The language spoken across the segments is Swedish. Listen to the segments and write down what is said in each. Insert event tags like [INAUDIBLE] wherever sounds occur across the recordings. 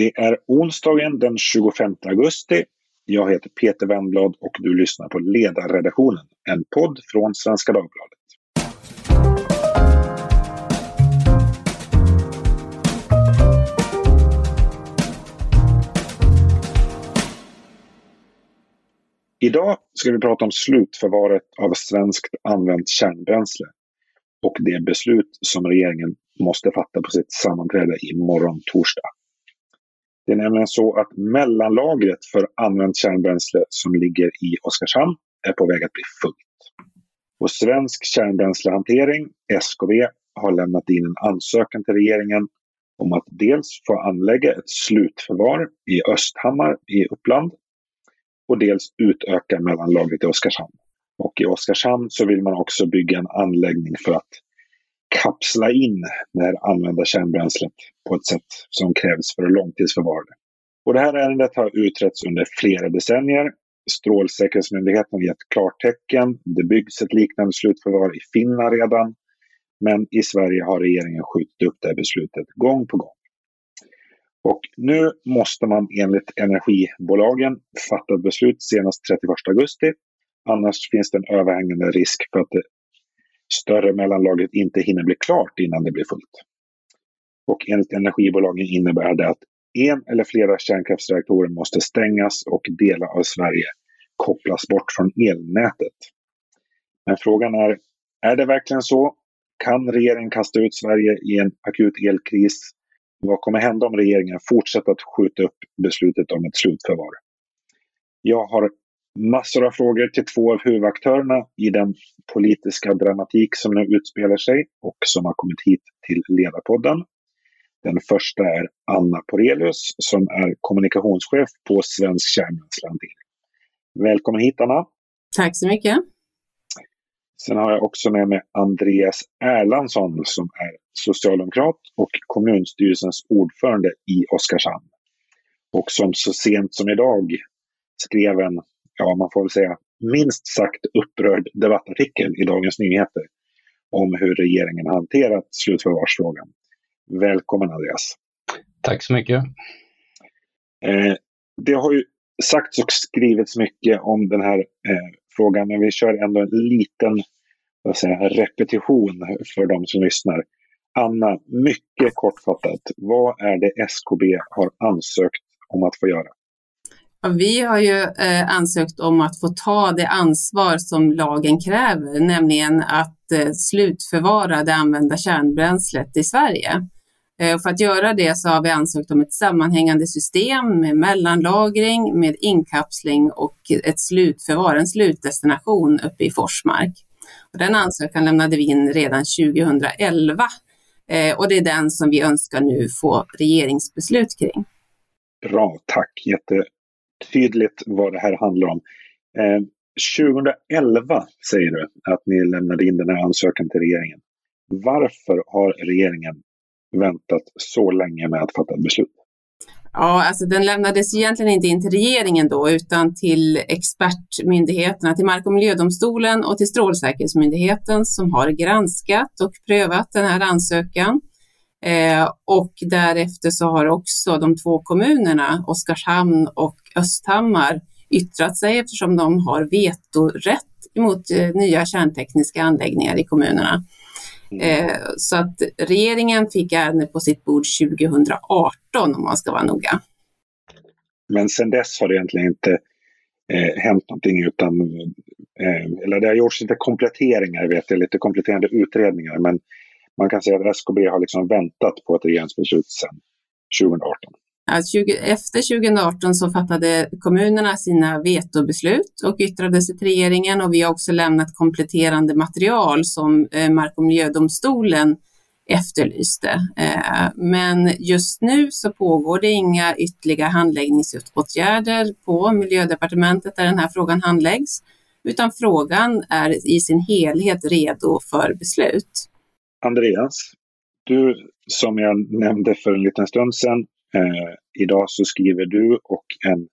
Det är onsdagen den 25 augusti. Jag heter Peter Wennblad och du lyssnar på Ledarredaktionen, en podd från Svenska Dagbladet. Idag ska vi prata om slutförvaret av svenskt använt kärnbränsle och det beslut som regeringen måste fatta på sitt sammanträde imorgon torsdag. Det är nämligen så att mellanlagret för använt kärnbränsle som ligger i Oskarshamn är på väg att bli fullt. Och Svensk kärnbränslehantering, SKB, har lämnat in en ansökan till regeringen om att dels få anlägga ett slutförvar i Östhammar i Uppland och dels utöka mellanlagret i Oskarshamn. Och i Oskarshamn så vill man också bygga en anläggning för att kapsla in det här använda kärnbränslet på ett sätt som krävs för att långtidsförvara det. Och det här ärendet har utretts under flera decennier. Strålsäkerhetsmyndigheten har gett klartecken. Det byggs ett liknande slutförvar i Finland redan. Men i Sverige har regeringen skjutit upp det här beslutet gång på gång. Och nu måste man enligt energibolagen fatta ett beslut senast 31 augusti. Annars finns det en överhängande risk för att det större mellanlagret inte hinner bli klart innan det blir fullt. Och enligt energibolagen innebär det att en eller flera kärnkraftsreaktorer måste stängas och delar av Sverige kopplas bort från elnätet. Men frågan är, är det verkligen så? Kan regeringen kasta ut Sverige i en akut elkris? Vad kommer hända om regeringen fortsätter att skjuta upp beslutet om ett slutförvar? Jag har massor av frågor till två av huvudaktörerna i den politiska dramatik som nu utspelar sig och som har kommit hit till Ledarpodden. Den första är Anna Porelius som är kommunikationschef på Svensk Kärnbränslehantering. Välkommen hit Anna! Tack så mycket! Sen har jag också med mig Andreas Erlandsson som är socialdemokrat och kommunstyrelsens ordförande i Oskarshamn. Och som så sent som idag skrev en ja, man får väl säga, minst sagt upprörd debattartikel i Dagens Nyheter om hur regeringen hanterat slutförvarsfrågan. Välkommen Andreas! Tack så mycket! Eh, det har ju sagts och skrivits mycket om den här eh, frågan, men vi kör ändå en liten vad säger, repetition för de som lyssnar. Anna, mycket kortfattat, vad är det SKB har ansökt om att få göra? Vi har ju eh, ansökt om att få ta det ansvar som lagen kräver, nämligen att eh, slutförvara det använda kärnbränslet i Sverige. Eh, för att göra det så har vi ansökt om ett sammanhängande system med mellanlagring, med inkapsling och ett slutförvar, en slutdestination uppe i Forsmark. Och den ansökan lämnade vi in redan 2011 och det är den som vi önskar nu få regeringsbeslut kring. Bra, tack. Jätte, tydligt vad det här handlar om. Eh, 2011 säger du att ni lämnade in den här ansökan till regeringen. Varför har regeringen väntat så länge med att fatta ett beslut? Ja, alltså den lämnades egentligen inte in till regeringen då, utan till expertmyndigheterna, till Mark och miljödomstolen och till Strålsäkerhetsmyndigheten som har granskat och prövat den här ansökan. Eh, och därefter så har också de två kommunerna, Oskarshamn och Östhammar, yttrat sig eftersom de har vetorätt mot eh, nya kärntekniska anläggningar i kommunerna. Mm. Eh, så att regeringen fick ärendet på sitt bord 2018 om man ska vara noga. Men sedan dess har det egentligen inte eh, hänt någonting utan, eh, eller det har gjorts lite kompletteringar, vet jag, lite kompletterande utredningar, men man kan säga att SKB har liksom väntat på ett regeringsbeslut sedan 2018. Efter 2018 så fattade kommunerna sina vetobeslut och yttrade sig till regeringen och vi har också lämnat kompletterande material som eh, Mark och miljödomstolen efterlyste. Eh, men just nu så pågår det inga ytterligare handläggningsåtgärder på miljödepartementet där den här frågan handläggs, utan frågan är i sin helhet redo för beslut. Andreas, du som jag nämnde för en liten stund sedan, eh, idag så skriver du och en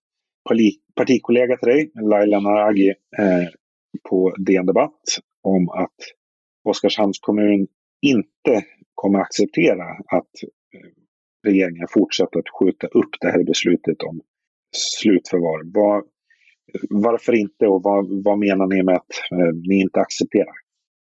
partikollega till dig, Laila Naragi, eh, på DN Debatt om att Oskarshamns kommun inte kommer acceptera att eh, regeringen fortsätter att skjuta upp det här beslutet om slutförvar. Var, varför inte och vad, vad menar ni med att eh, ni inte accepterar?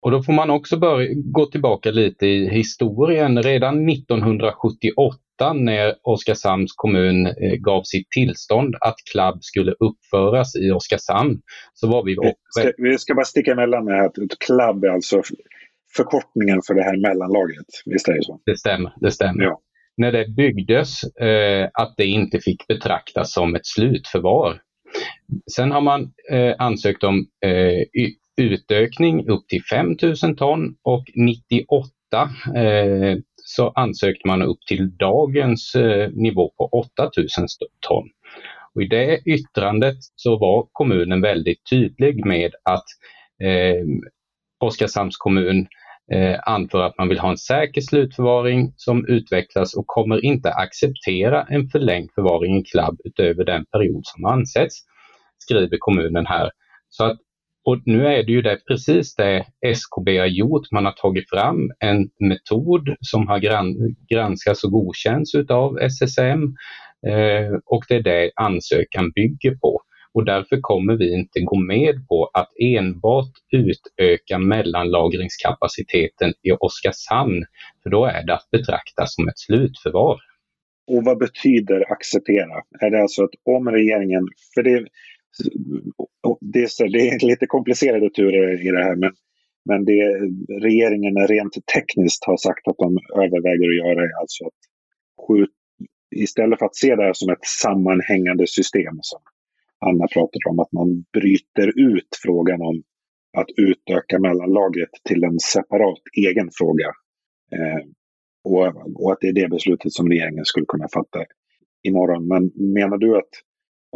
Och då får man också börja, gå tillbaka lite i historien. Redan 1978 när Oskarshamns kommun eh, gav sitt tillstånd att Club skulle uppföras i Oskarshamn så var vi... Vi ska, vi ska bara sticka emellan med att Club är alltså förkortningen för det här mellanlagret. Visst är det så? Det stämmer. Det stämmer. Ja. När det byggdes eh, att det inte fick betraktas som ett slutförvar. Sen har man eh, ansökt om eh, utökning upp till 5000 ton och 98 eh, så ansökte man upp till dagens eh, nivå på 8000 ton. Och I det yttrandet så var kommunen väldigt tydlig med att eh, Oskarshamns kommun eh, anför att man vill ha en säker slutförvaring som utvecklas och kommer inte acceptera en förlängd förvaring i klubb utöver den period som ansetts, skriver kommunen här. Så att och nu är det ju det, precis det SKB har gjort. Man har tagit fram en metod som har granskats och godkänts av SSM eh, och det är det ansökan bygger på. Och därför kommer vi inte gå med på att enbart utöka mellanlagringskapaciteten i Oskarshamn, för då är det att betrakta som ett slutförvar. Och vad betyder acceptera? Är det alltså att om regeringen, för det, det, är, det är lite komplicerade turer i det här men, men det regeringen rent tekniskt har sagt att de överväger att göra är alltså att skjuta, istället för att se det här som ett sammanhängande system som Anna pratade om, att man bryter ut frågan om att utöka mellanlagret till en separat egen fråga. Eh, och, och, att det är det beslutet som regeringen skulle kunna fatta imorgon. Men menar du att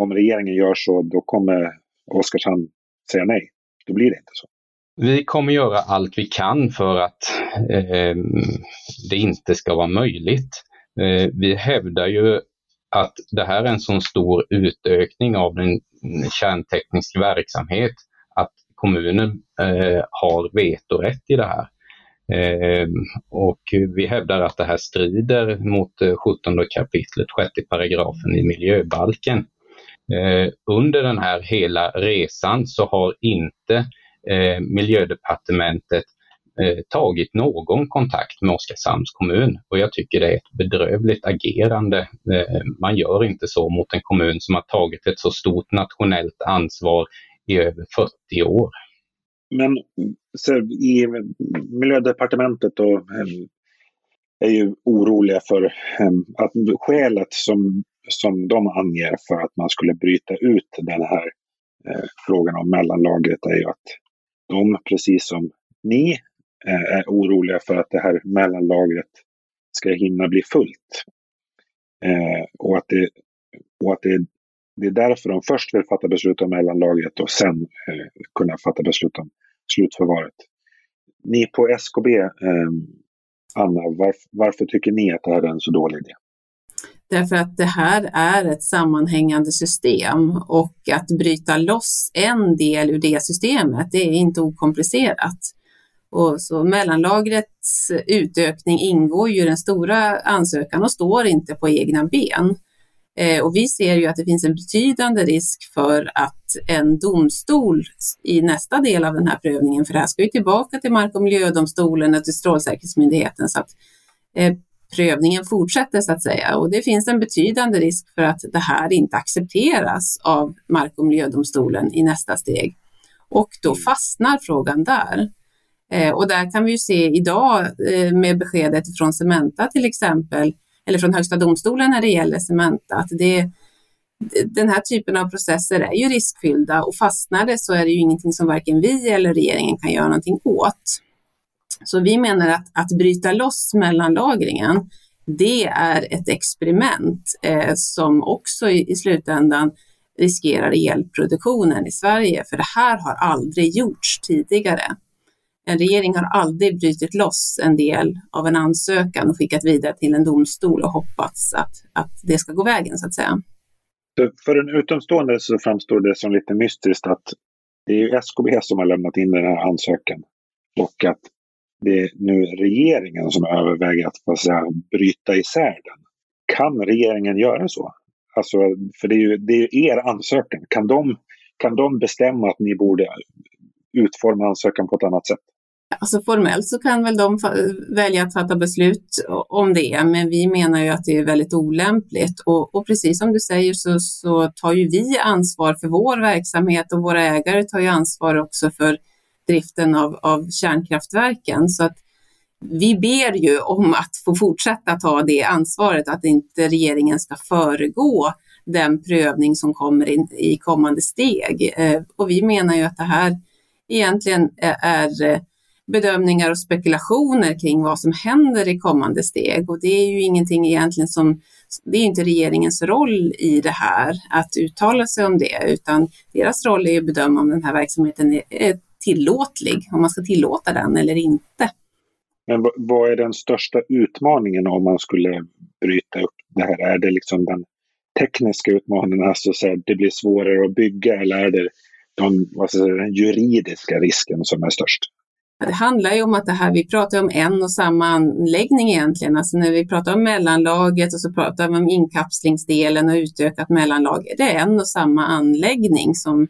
om regeringen gör så, då kommer Oskarshamn säga nej. Då blir det inte så. Vi kommer göra allt vi kan för att eh, det inte ska vara möjligt. Eh, vi hävdar ju att det här är en så stor utökning av den kärnteknisk verksamhet att kommunen eh, har vetorätt i det här. Eh, och vi hävdar att det här strider mot 17 kapitlet, 6 paragrafen i miljöbalken. Eh, under den här hela resan så har inte eh, miljödepartementet eh, tagit någon kontakt med Oskarshamns kommun och jag tycker det är ett bedrövligt agerande. Eh, man gör inte så mot en kommun som har tagit ett så stort nationellt ansvar i över 40 år. Men så, i miljödepartementet då eh, är ju oroliga för att skälet som som de anger för att man skulle bryta ut den här eh, frågan om mellanlagret är ju att de, precis som ni, eh, är oroliga för att det här mellanlagret ska hinna bli fullt. Eh, och att, det, och att det, det är därför de först vill fatta beslut om mellanlagret och sen eh, kunna fatta beslut om slutförvaret. Ni på SKB, eh, Anna, varf, varför tycker ni att det här är en så dålig idé? Därför att det här är ett sammanhängande system och att bryta loss en del ur det systemet, det är inte okomplicerat. Och så mellanlagrets utökning ingår ju i den stora ansökan och står inte på egna ben. Eh, och vi ser ju att det finns en betydande risk för att en domstol i nästa del av den här prövningen, för det här ska ju tillbaka till Mark och miljödomstolen och till Strålsäkerhetsmyndigheten, så att eh, prövningen fortsätter så att säga och det finns en betydande risk för att det här inte accepteras av Mark och miljödomstolen i nästa steg. Och då mm. fastnar frågan där. Eh, och där kan vi ju se idag eh, med beskedet från Cementa till exempel, eller från Högsta domstolen när det gäller Cementa, att det, den här typen av processer är ju riskfyllda och fastnar det så är det ju ingenting som varken vi eller regeringen kan göra någonting åt. Så vi menar att, att bryta loss mellanlagringen, det är ett experiment eh, som också i, i slutändan riskerar elproduktionen i Sverige, för det här har aldrig gjorts tidigare. En regering har aldrig brutit loss en del av en ansökan och skickat vidare till en domstol och hoppats att, att det ska gå vägen så att säga. För en utomstående så framstår det som lite mystiskt att det är SKB som har lämnat in den här ansökan och att det är nu regeringen som överväger att säga, bryta isär den. Kan regeringen göra så? Alltså, för det är ju, det är er ansökan. Kan de, kan de bestämma att ni borde utforma ansökan på ett annat sätt? Alltså formellt så kan väl de välja att fatta beslut om det, men vi menar ju att det är väldigt olämpligt. Och, och precis som du säger så, så, tar ju vi ansvar för vår verksamhet och våra ägare tar ju ansvar också för driften av, av kärnkraftverken. Så att vi ber ju om att få fortsätta ta det ansvaret, att inte regeringen ska föregå den prövning som kommer in i kommande steg. Eh, och vi menar ju att det här egentligen är eh, bedömningar och spekulationer kring vad som händer i kommande steg. Och det är ju ingenting egentligen som, det är inte regeringens roll i det här att uttala sig om det, utan deras roll är att bedöma om den här verksamheten är tillåtlig, om man ska tillåta den eller inte. Men vad är den största utmaningen om man skulle bryta upp det här? Är det liksom den tekniska utmaningen, alltså så att det blir svårare att bygga, eller är det de, säger, den juridiska risken som är störst? Det handlar ju om att det här, vi pratar om en och samma anläggning egentligen. Alltså när vi pratar om mellanlaget och så pratar vi om inkapslingsdelen och utökat mellanlag. Det är en och samma anläggning som,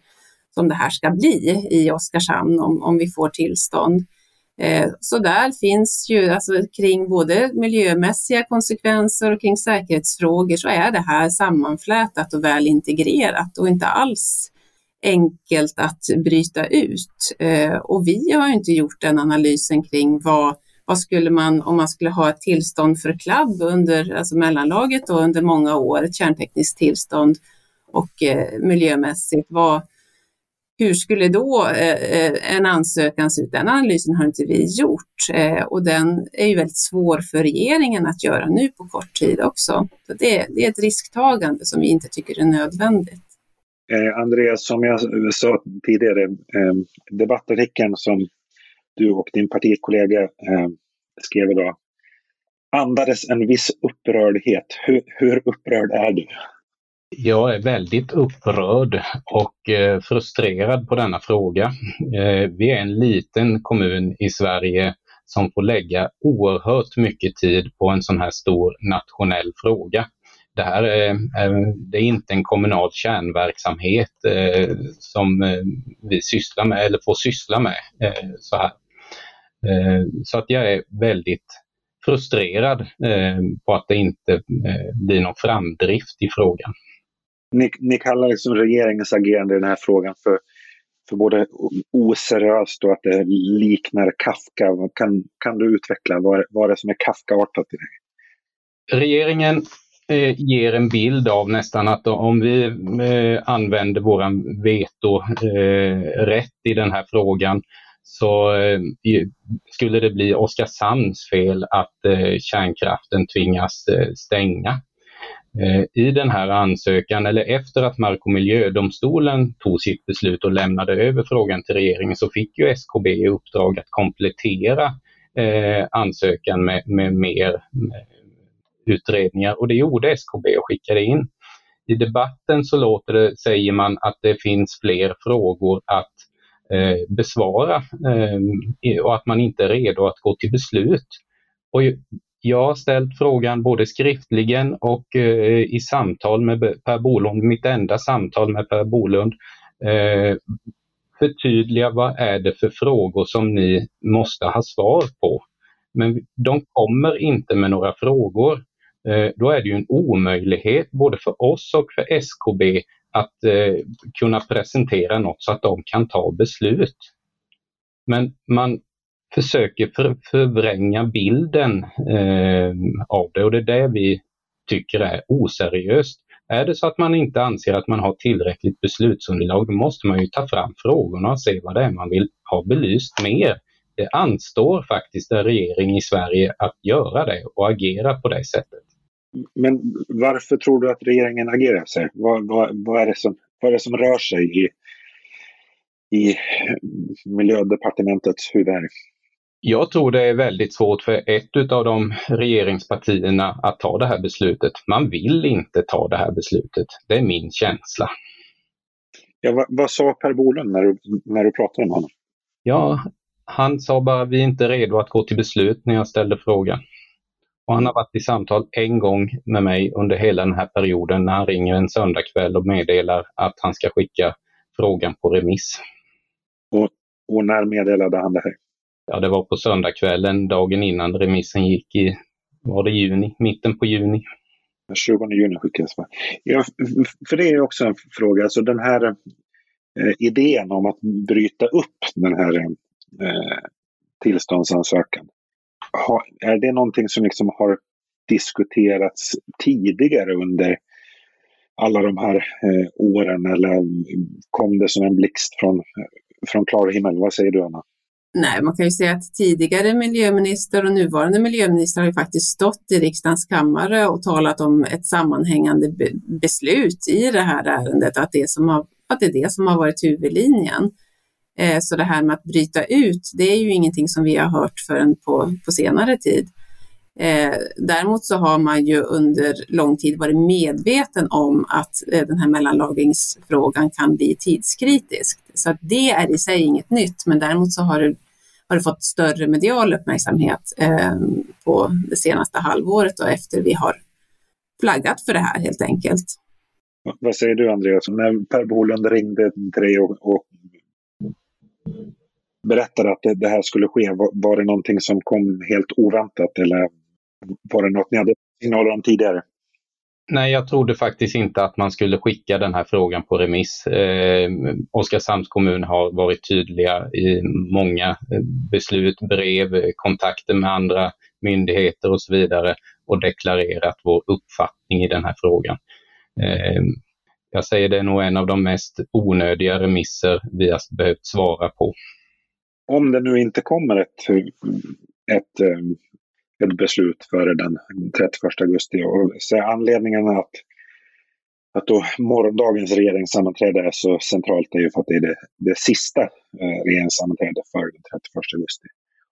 som det här ska bli i Oskarshamn om, om vi får tillstånd. Eh, så där finns ju, alltså kring både miljömässiga konsekvenser och kring säkerhetsfrågor så är det här sammanflätat och väl integrerat och inte alls enkelt att bryta ut. Eh, och vi har inte gjort den analysen kring vad, vad skulle man, om man skulle ha ett tillstånd för CLAB under, alltså mellanlaget då, under många år, ett kärntekniskt tillstånd och eh, miljömässigt, vad, hur skulle då eh, eh, en ansökan se ut? Den analysen har inte vi gjort eh, och den är ju väldigt svår för regeringen att göra nu på kort tid också. Så det, det är ett risktagande som vi inte tycker är nödvändigt. Eh, Andreas, som jag sa tidigare, eh, debattartikeln som du och din partikollega eh, skrev idag andades en viss upprördhet. Hur, hur upprörd är du? Jag är väldigt upprörd och eh, frustrerad på denna fråga. Eh, vi är en liten kommun i Sverige som får lägga oerhört mycket tid på en sån här stor nationell fråga det här eh, är, det är inte en kommunal kärnverksamhet som vi sysslar med eller får syssla med så här. Så att jag är väldigt frustrerad på att det inte blir någon framdrift i frågan. Ni, ni kallar liksom regeringens agerande i den här frågan för, för både oseriöst och att det liknar Kafka. Kan, kan du utveckla vad, vad det är som är Kafkaartat i det? Regeringen eh, ger en bild av nästan att om vi eh, använder våran vetorätt eh, i den här frågan så eh, skulle det bli Oskarshamns fel att eh, kärnkraften tvingas eh, stänga. Eh, I den här ansökan, eller efter att Mark och miljödomstolen tog sitt beslut och lämnade över frågan till regeringen, så fick ju SKB i uppdrag att komplettera eh, ansökan med, med mer eh, utredningar och det gjorde SKB och skickade in. I debatten så låter det, säger man att det finns fler frågor att eh, besvara eh, och att man inte är redo att gå till beslut. Och jag har ställt frågan både skriftligen och eh, i samtal med Per Bolund, mitt enda samtal med Per Bolund. Eh, förtydliga vad är det för frågor som ni måste ha svar på. Men de kommer inte med några frågor. Eh, då är det ju en omöjlighet både för oss och för SKB att eh, kunna presentera något så att de kan ta beslut. Men man försöker för, förvränga bilden eh, av det och det är det vi tycker är oseriöst. Är det så att man inte anser att man har tillräckligt beslutsunderlag, då måste man ju ta fram frågorna och se vad det är man vill ha belyst mer. Det anstår faktiskt en regering i Sverige att göra det och agera på det sättet. Men varför tror du att regeringen agerar så? Vad, vad, vad, är, det som, vad är det som rör sig i, i miljödepartementets huvud? Jag tror det är väldigt svårt för ett av de regeringspartierna att ta det här beslutet. Man vill inte ta det här beslutet. Det är min känsla. Ja, vad, vad sa Per Bolund när du, när du pratade med honom? Ja, han sa bara vi är inte redo att gå till beslut när jag ställde frågan. Och han har varit i samtal en gång med mig under hela den här perioden när han ringer en söndagkväll och meddelar att han ska skicka frågan på remiss. Och, och när meddelade han det här? Ja, det var på söndagskvällen, dagen innan remissen gick i, var det juni, mitten på juni. 20 juni skickades det. Ja, för det är också en fråga, alltså den här eh, idén om att bryta upp den här eh, tillståndsansökan. Ha, är det någonting som liksom har diskuterats tidigare under alla de här eh, åren eller kom det som en blixt från, från klar himmel? Vad säger du Anna? Nej, man kan ju säga att tidigare miljöminister och nuvarande miljöminister har ju faktiskt stått i riksdagens kammare och talat om ett sammanhängande be beslut i det här ärendet, att det, som har, att det är det som har varit huvudlinjen. Eh, så det här med att bryta ut, det är ju ingenting som vi har hört förrän på, på senare tid. Eh, däremot så har man ju under lång tid varit medveten om att eh, den här mellanlagringsfrågan kan bli tidskritisk. Så att det är i sig inget nytt, men däremot så har det, har det fått större medial uppmärksamhet eh, på det senaste halvåret och efter vi har flaggat för det här helt enkelt. Vad säger du Andreas? När Per Bolund ringde till dig och, och berättade att det, det, här skulle ske, var, var det någonting som kom helt oväntat eller var det något ni hade signaler om tidigare? Nej, jag trodde faktiskt inte att man skulle skicka den här frågan på remiss. Eh, Oskarshamns kommun har varit tydliga i många eh, beslut, brev, kontakter med andra myndigheter och så vidare och deklarerat vår uppfattning i den här frågan. Eh, jag säger det är nog en av de mest onödiga remisser vi har behövt svara på. Om det nu inte kommer ett, ett eh, ett beslut före den 31 augusti. Och så anledningen att, att då morgondagens regeringssammanträde är så centralt är ju för att det är det, det sista eh, regeringssammanträdet före den 31 augusti.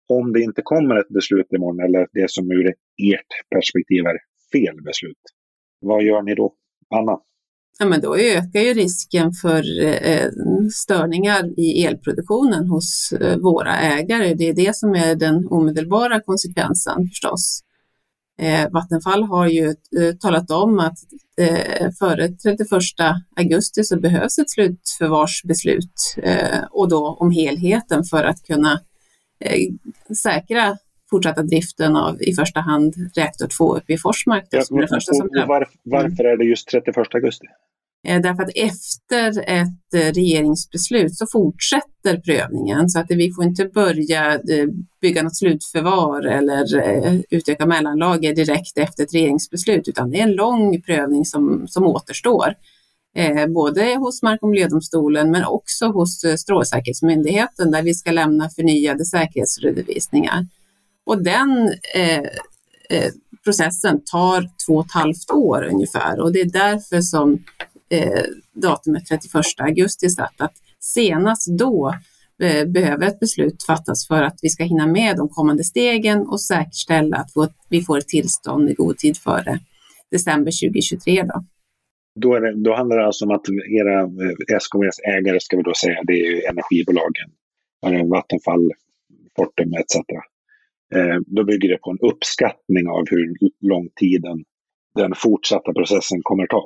Om det inte kommer ett beslut imorgon, eller det som ur ert perspektiv är fel beslut, vad gör ni då? Anna? Ja, men då ökar ju risken för eh, störningar i elproduktionen hos eh, våra ägare. Det är det som är den omedelbara konsekvensen förstås. Eh, Vattenfall har ju eh, talat om att eh, före 31 augusti så behövs ett slutförvarsbeslut eh, och då om helheten för att kunna eh, säkra fortsatta driften av i första hand reaktor 2 uppe i Forsmark. Ja, och, och, var, varför är det just 31 augusti? Eh, därför att efter ett eh, regeringsbeslut så fortsätter prövningen så att vi får inte börja eh, bygga något slutförvar eller utöka mellanlager direkt efter ett regeringsbeslut utan det är en lång prövning som, som återstår. Både hos Mark och miljödomstolen men också hos Strålsäkerhetsmyndigheten där vi ska lämna förnyade säkerhetsredovisningar. Och den eh, eh, processen tar två och ett halvt år ungefär och det är därför som eh, datumet 31 augusti satt, att senast då eh, behöver ett beslut fattas för att vi ska hinna med de kommande stegen och säkerställa att vi får ett tillstånd i god tid före december 2023. Då. Då, det, då handlar det alltså om att era eh, SKVs ägare, ska vi då säga, det är ju energibolagen, Vattenfall, Fortum etc. Eh, då bygger det på en uppskattning av hur lång tid den, den fortsatta processen kommer ta.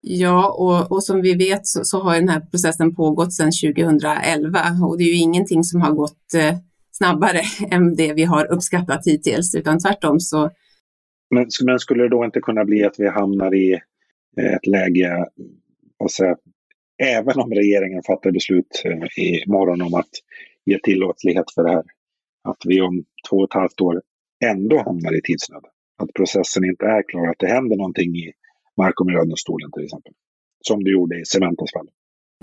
Ja, och, och, som vi vet så, så, har den här processen pågått sedan 2011 och det är ju ingenting som har gått eh, snabbare [LAUGHS] än det vi har uppskattat hittills, utan tvärtom så. Men, men skulle det då inte kunna bli att vi hamnar i eh, ett läge, säga, även om regeringen fattar beslut eh, i morgon om att ge tillåtlighet för det här, att vi om två och ett halvt år ändå hamnar i tidsnöd? Att processen inte är klar, att det händer någonting i Mark och miljödomstolen till exempel. Som du gjorde i Cementas fall.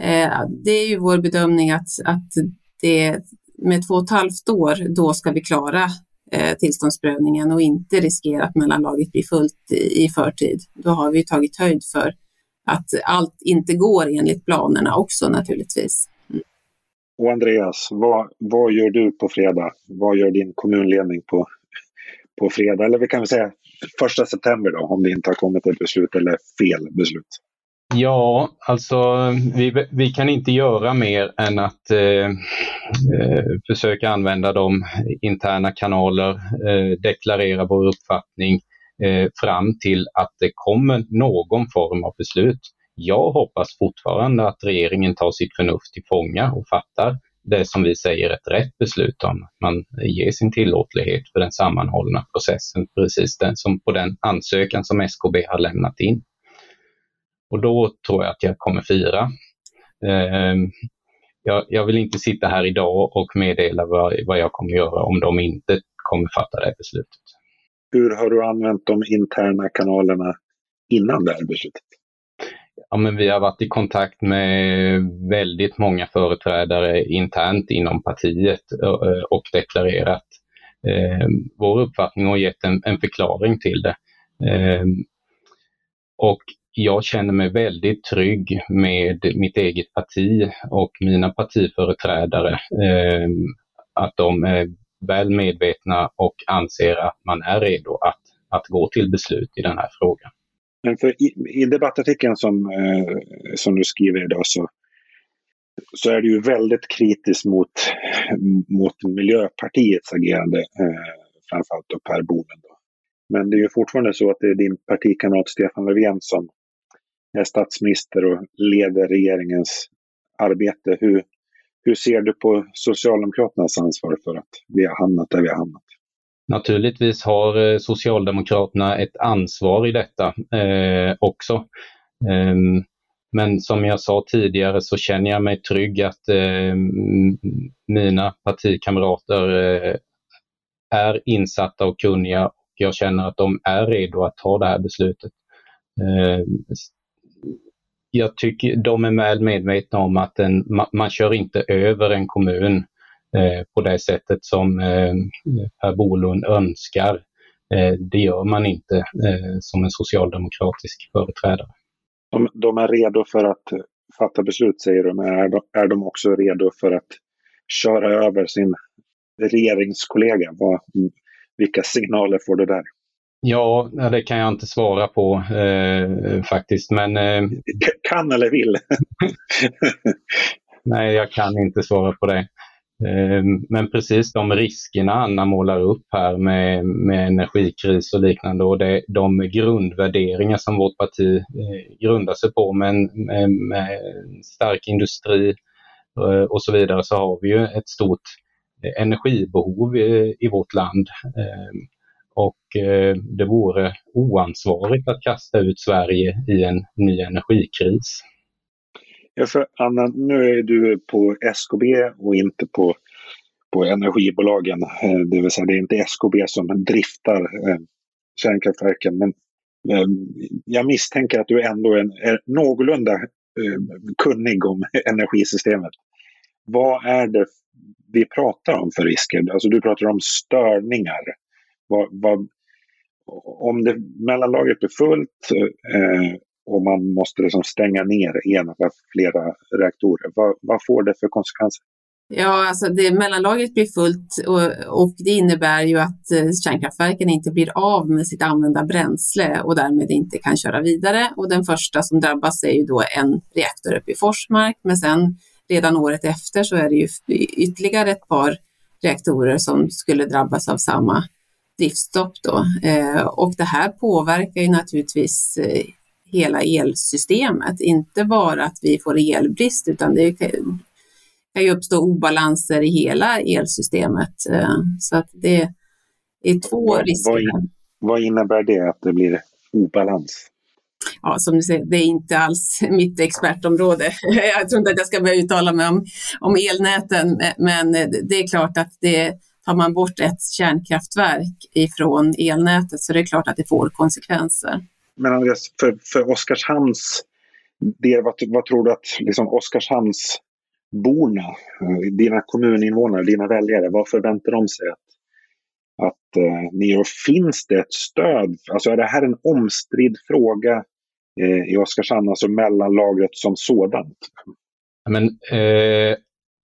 Eh, det är ju vår bedömning att, att det med två och ett halvt år, då ska vi klara eh, tillståndsprövningen och inte riskera att mellanlaget blir fullt i, i förtid. Då har vi tagit höjd för att allt inte går enligt planerna också naturligtvis. Och Andreas, vad, vad gör du på fredag? Vad gör din kommunledning på, på fredag? Eller vi kan väl säga första september då, om det inte har kommit ett beslut eller fel beslut. Ja, alltså vi, vi kan inte göra mer än att eh, eh försöka använda de interna kanaler, eh, deklarera vår uppfattning eh, fram till att det kommer någon form av beslut. Jag hoppas fortfarande att regeringen tar sitt förnuft till fånga och fattar det som vi säger ett rätt beslut om. Man ger sin tillåtlighet för den sammanhållna processen, precis den som på den ansökan som SKB har lämnat in. Och då tror jag att jag kommer fira. Ehm, jag, vill inte sitta här idag och meddela vad, vad jag kommer göra om de inte kommer fatta det beslutet. Hur har du använt de interna kanalerna innan det här beslutet? Ja, men vi har varit i kontakt med väldigt många företrädare internt inom partiet och deklarerat eh, vår uppfattning och gett en, en förklaring till det. Eh, och jag känner mig väldigt trygg med mitt eget parti och mina partiföreträdare. Eh, att de är väl medvetna och anser att man är redo att, att gå till beslut i den här frågan. Men för i, i debattartikeln som, eh, som du skriver idag så, så är du ju väldigt kritisk mot, mot Miljöpartiets agerande, eh, framförallt då Per Bolund. Men det är ju fortfarande så att det är din partikamrat Stefan Löfven som är statsminister och leder regeringens arbete. Hur, hur ser du på Socialdemokraternas ansvar för att vi har hamnat där vi har hamnat? Naturligtvis har eh, Socialdemokraterna ett ansvar i detta eh, också. Eh, men som jag sa tidigare så känner jag mig trygg att eh, mina partikamrater eh, är insatta och kunniga och jag känner att de är redo att ta det här beslutet. Eh, jag tycker de är väl medvetna om att en, man, man kör inte över en kommun eh, på det sättet som eh, Per Bolund önskar. Eh, det gör man inte eh, som en socialdemokratisk företrädare. De, de, är redo för att fatta beslut säger du, men är de, är de också redo för att köra över sin regeringskollega? Vad, vilka signaler får du där? Ja, det kan jag inte svara på eh, faktiskt. Men, eh, kan eller vill? [LAUGHS] nej, jag kan inte svara på det. Ehm, men precis de riskerna Anna målar upp här med, med energikris och liknande och det, de grundvärderingar som vårt parti eh, grundar sig på med, med, med stark industri eh, och så vidare så har vi ju ett stort eh, energibehov i, i vårt land. Ehm, och eh, det vore oansvarigt att kasta ut Sverige i en ny energikris. Ja, för Anna, nu är du på SKB och inte på, på energibolagen. Eh, det vill säga, det är inte SKB som driftar eh, kärnkraftverken. Men ehm, jag misstänker att du ändå är, är någorlunda ehm, kunnig om [LAUGHS] energisystemet. Vad är det vi pratar om för risker? Alltså du pratar om störningar vad, vad, om det mellanlagret blir fullt eh, och man måste liksom stänga ner en eller flera reaktorer, vad, vad får det för konsekvenser? Ja, alltså det, mellanlagret blir fullt och, och, det innebär ju att eh, kärnkraftverken inte blir av med sitt använda bränsle och därmed inte kan köra vidare. Och den första som drabbas är ju då en reaktor uppe i Forsmark, men sen redan året efter så är det ju ytterligare ett par reaktorer som skulle drabbas av samma driftstopp då. Eh, och det här påverkar ju naturligtvis eh, hela elsystemet, inte bara att vi får elbrist utan det kan ju uppstå obalanser i hela elsystemet. Eh, så att det är två risker. Vad innebär det att det blir obalans? Ja, som du säger, det är inte alls [LAUGHS] mitt expertområde. [LAUGHS] Jag tror inte att jag ska börja uttala mig om, om elnäten, men det är klart att det tar man bort ett kärnkraftverk ifrån elnätet så det är klart att det får konsekvenser. Men Andreas, för, för Oskarshamns del, vad, vad tror du att liksom Oskarshamnsborna, eh, dina kommuninvånare, dina väljare, vad förväntar de sig att, att eh, ni gör? Finns det ett stöd? Alltså är det här en omstridd fråga eh, i Oskarshamn, alltså mellanlagret som sådant? Men, eh,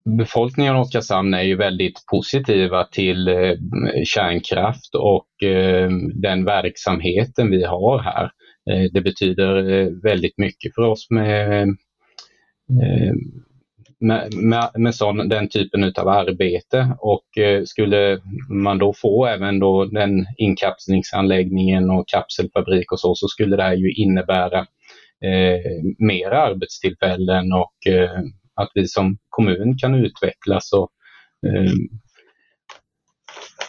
befolkningen av Oskarshamn är ju väldigt positiva till eh, kärnkraft och eh, den verksamheten vi har här. Eh, det betyder eh, väldigt mycket för oss med eh, med, med, med sån, den typen av arbete och eh, skulle man då få även då den inkapslingsanläggningen och kapselfabrik och så, så skulle det här ju innebära eh, mer arbetstillfällen och eh, att vi som kommun kan utvecklas och eh,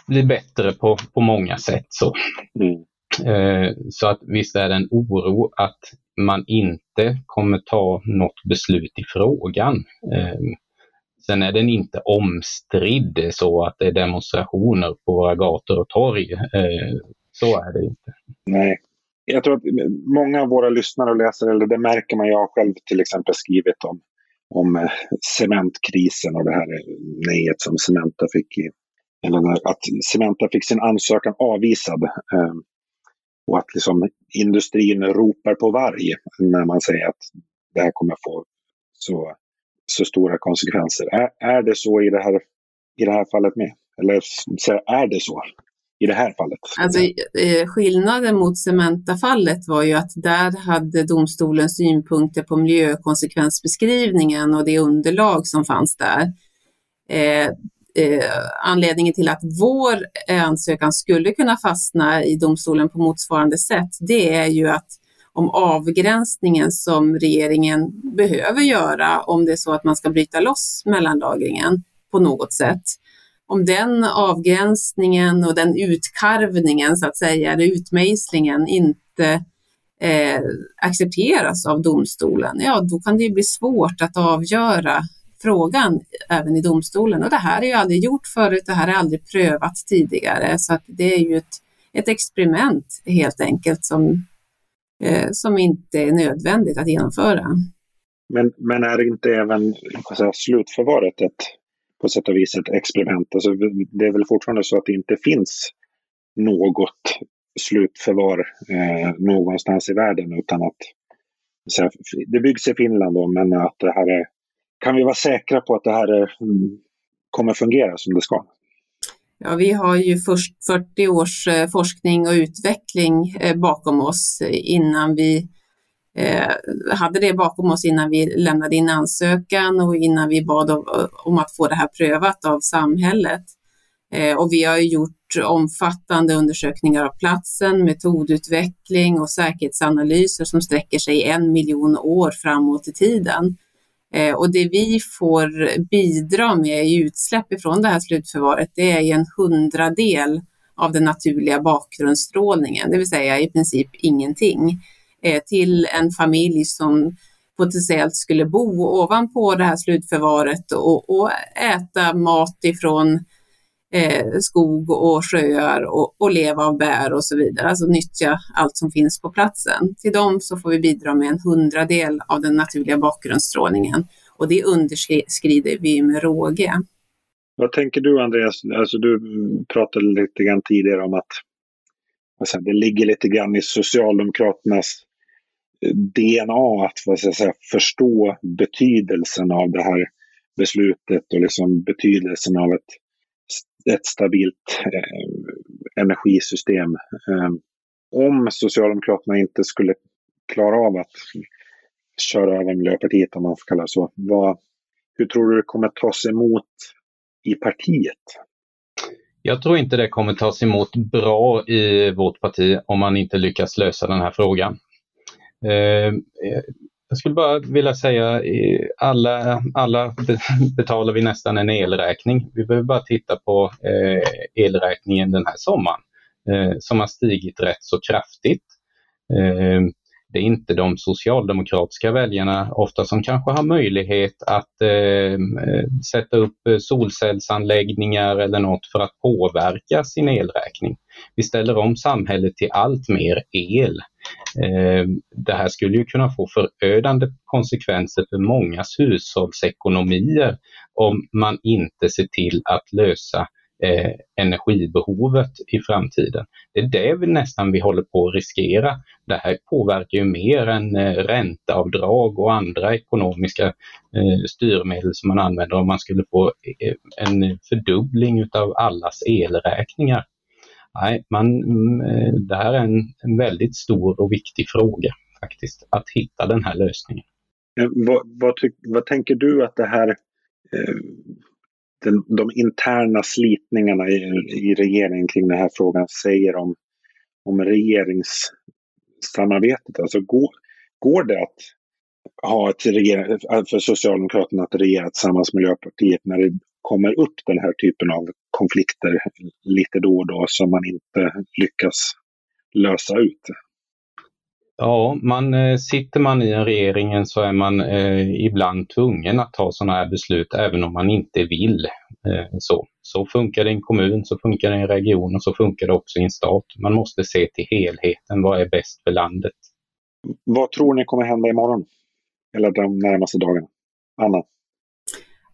bli bättre på, på många sätt. Så. Mm. Eh, så att visst är det en oro att man inte kommer ta något beslut i frågan. Ehm, sen är den inte omstridd så att det är demonstrationer på våra gator och torg. Ehm, så är det inte. Nej. Jag tror att många av våra lyssnare och läsare, eller det märker man, jag själv till exempel skrivit om, om eh, cementkrisen och det här eh, nejet som Cementa fick i, eller att Cementa fick sin ansökan avvisad. Eh, och att liksom industrin ropar på varg när man säger att det här kommer få så, så stora konsekvenser. Är, är det så i det, här, i det här fallet med? Eller är det så i det här fallet? Alltså, eh, skillnaden mot Cementa-fallet var ju att där hade domstolen synpunkter på miljökonsekvensbeskrivningen och det underlag som fanns där. Eh, eh, anledningen till att vår ansökan skulle kunna fastna i domstolen på motsvarande sätt, det är ju att om avgränsningen som regeringen behöver göra om det är så att man ska bryta loss mellanlagringen på något sätt. Om den avgränsningen och den utkarvningen så att säga, eller utmejslingen inte eh, accepteras av domstolen, ja då kan det bli svårt att avgöra frågan även i domstolen. Och det här är ju aldrig gjort förut, det här är aldrig prövat tidigare. Så att det är ju ett, ett experiment helt enkelt som, eh, som inte är nödvändigt att genomföra. Men, men är inte även alltså, slutförvaret ett, på sätt och vis ett experiment? Alltså, det är väl fortfarande så att det inte finns något slutförvar eh, någonstans i världen utan att så, det byggs i Finland då, men att det här är kan vi vara säkra på att det här är, mm, kommer fungera som det ska? Ja, vi har ju först 40 års eh, forskning och utveckling eh, bakom oss innan vi Eh, hade det bakom oss innan vi lämnade in ansökan och innan vi bad om att få det här prövat av samhället. Eh, och vi har gjort omfattande undersökningar av platsen, metodutveckling och säkerhetsanalyser som sträcker sig en miljon år framåt i tiden. Eh, och det vi får bidra med i utsläpp ifrån det här slutförvaret, det är en hundradel av den naturliga bakgrundsstrålningen, det vill säga i princip ingenting, Eh, till en familj som potentiellt skulle bo ovanpå det här slutförvaret och, och äta mat ifrån eh, skog och sjöar och, och, leva av bär och så vidare, alltså nyttja allt som finns på platsen. Till dem så får vi bidra med en hundradel av den naturliga bakgrundsstrålningen och det underskrider vi med råge. Vad tänker du Andreas? Alltså, du pratade lite grann tidigare om att alltså, det ligger lite grann i Socialdemokraternas DNA att vad ska jag säga, förstå betydelsen av det här beslutet och liksom betydelsen av ett ett stabilt eh, energisystem. Eh, om Socialdemokraterna inte skulle klara av att köra över Miljöpartiet, om man får kalla det så, vad, hur tror du det kommer tas emot i partiet? Jag tror inte det kommer tas emot bra i vårt parti om man inte lyckas lösa den här frågan. Eh, jag skulle bara vilja säga, alla, alla betalar vi nästan en elräkning. Vi behöver bara titta på eh, elräkningen den här sommaren eh, som har stigit rätt så kraftigt. Det är inte de socialdemokratiska väljarna ofta som kanske har möjlighet att eh, sätta upp solcellsanläggningar eller något för att påverka sin elräkning. Vi ställer om samhället till allt mer el. Eh, det här skulle ju kunna få förödande konsekvenser för mångas hushållsekonomier om man inte ser till att lösa eh, energibehovet i framtiden. Det är det vi nästan vi håller på att riskera. Det här påverkar ju mer än eh, ränteavdrag och andra ekonomiska eh, styrmedel som man använder om man skulle få eh, en fördubbling utav allas elräkningar. nej, man, mm, eh, det här är en, en väldigt stor och viktig fråga faktiskt, att hitta den här lösningen. Eh, vad, vad, tyck, vad tänker du att det här, eh, den, de interna slitningarna i, i regeringen kring den här frågan säger om, om regeringssamarbetet? Alltså går, går det att ha ett regering, för Socialdemokraterna att regera tillsammans med Miljöpartiet när det kommer upp den här typen av konflikter lite då och då som man inte lyckas lösa ut? Ja, man, eh, sitter man i en regering så är man eh, ibland tvungen att ta sådana här beslut även om man inte vill. Eh, så. så funkar det i en kommun, så funkar det i en region och så funkar det också i en stat. Man måste se till helheten. Vad är bäst för landet? Vad tror ni kommer hända imorgon? Eller de närmaste dagarna? Anna?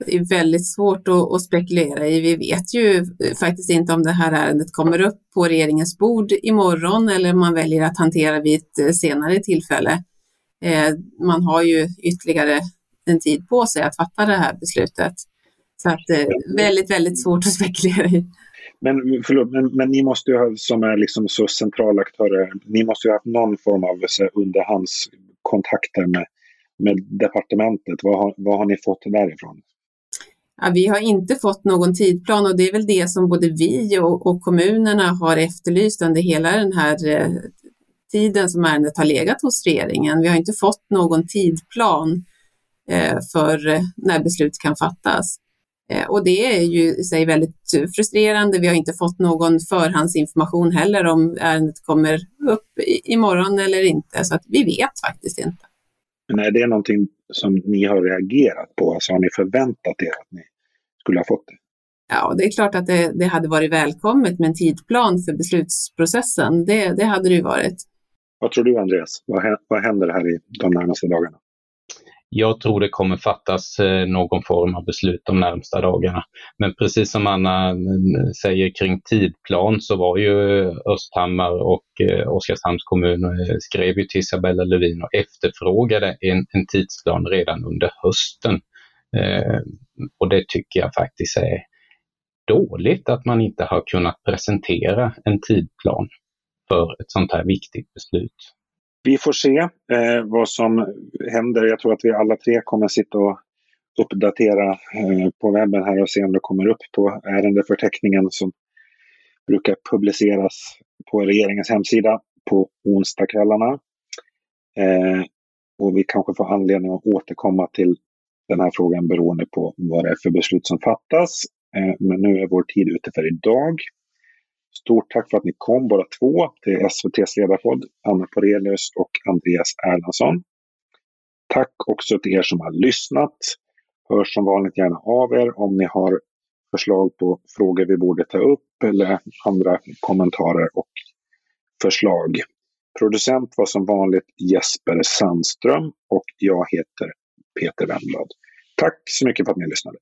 Det är väldigt svårt att, att, spekulera i. Vi vet ju eh, faktiskt inte om det här ärendet kommer upp på regeringens bord imorgon eller man väljer att hantera vid ett eh, senare tillfälle. Eh, man har ju ytterligare en tid på sig att fatta det här beslutet. Så att eh, väldigt, väldigt svårt att [LAUGHS] spekulera i. Men, förlåt, men, men ni måste ju ha, som är liksom så centrala aktörer, ni måste ju ha haft någon form av så, underhandskontakter med, med departementet. Vad har, vad har ni fått därifrån? Ja, vi har inte fått någon tidplan och det är väl det som både vi och, och kommunerna har efterlyst under hela den här eh, tiden som ärendet har legat hos regeringen. Vi har inte fått någon tidplan eh, för eh, när beslut kan fattas. Eh, och det är ju i sig väldigt frustrerande. Vi har inte fått någon förhandsinformation heller om ärendet kommer upp imorgon eller inte, så att vi vet faktiskt inte. Men är det någonting som ni har reagerat på? Alltså har ni förväntat er att ni skulle ha fått det? Ja, det är klart att det, det hade varit välkommet med en tidplan för beslutsprocessen. Det, det hade det ju varit. Vad tror du Andreas? Vad, vad händer här i de närmaste dagarna? Jag tror det kommer fattas eh, någon form av beslut de närmsta dagarna. Men precis som Anna mm, säger kring tidplan så var ju Östhammar och eh, Oskarshamns kommun eh, skrev ju till Isabella Lövin och efterfrågade en, en tidsplan redan under hösten. och det tycker jag faktiskt är dåligt att man inte har kunnat presentera en tidplan för ett sånt här viktigt beslut vi får se eh, vad som händer. Jag tror att vi alla tre kommer sitta och uppdatera eh, på webben här och se om det kommer upp på ärendeförteckningen som brukar publiceras på regeringens hemsida på onsdagskvällarna. Eh, och vi kanske får anledning att återkomma till den här frågan beroende på vad det är för beslut som fattas. Eh, men nu är vår tid ute för idag. Stort tack för att ni kom båda två till SVTs ledarpodd, Anna Porelius och Andreas Erlandsson. Tack också till er som har lyssnat. Hör som vanligt gärna av er om ni har förslag på frågor vi borde ta upp eller andra kommentarer och förslag. Producent var som vanligt Jesper Sandström och jag heter Peter Wendblad. Tack så mycket för att ni lyssnade.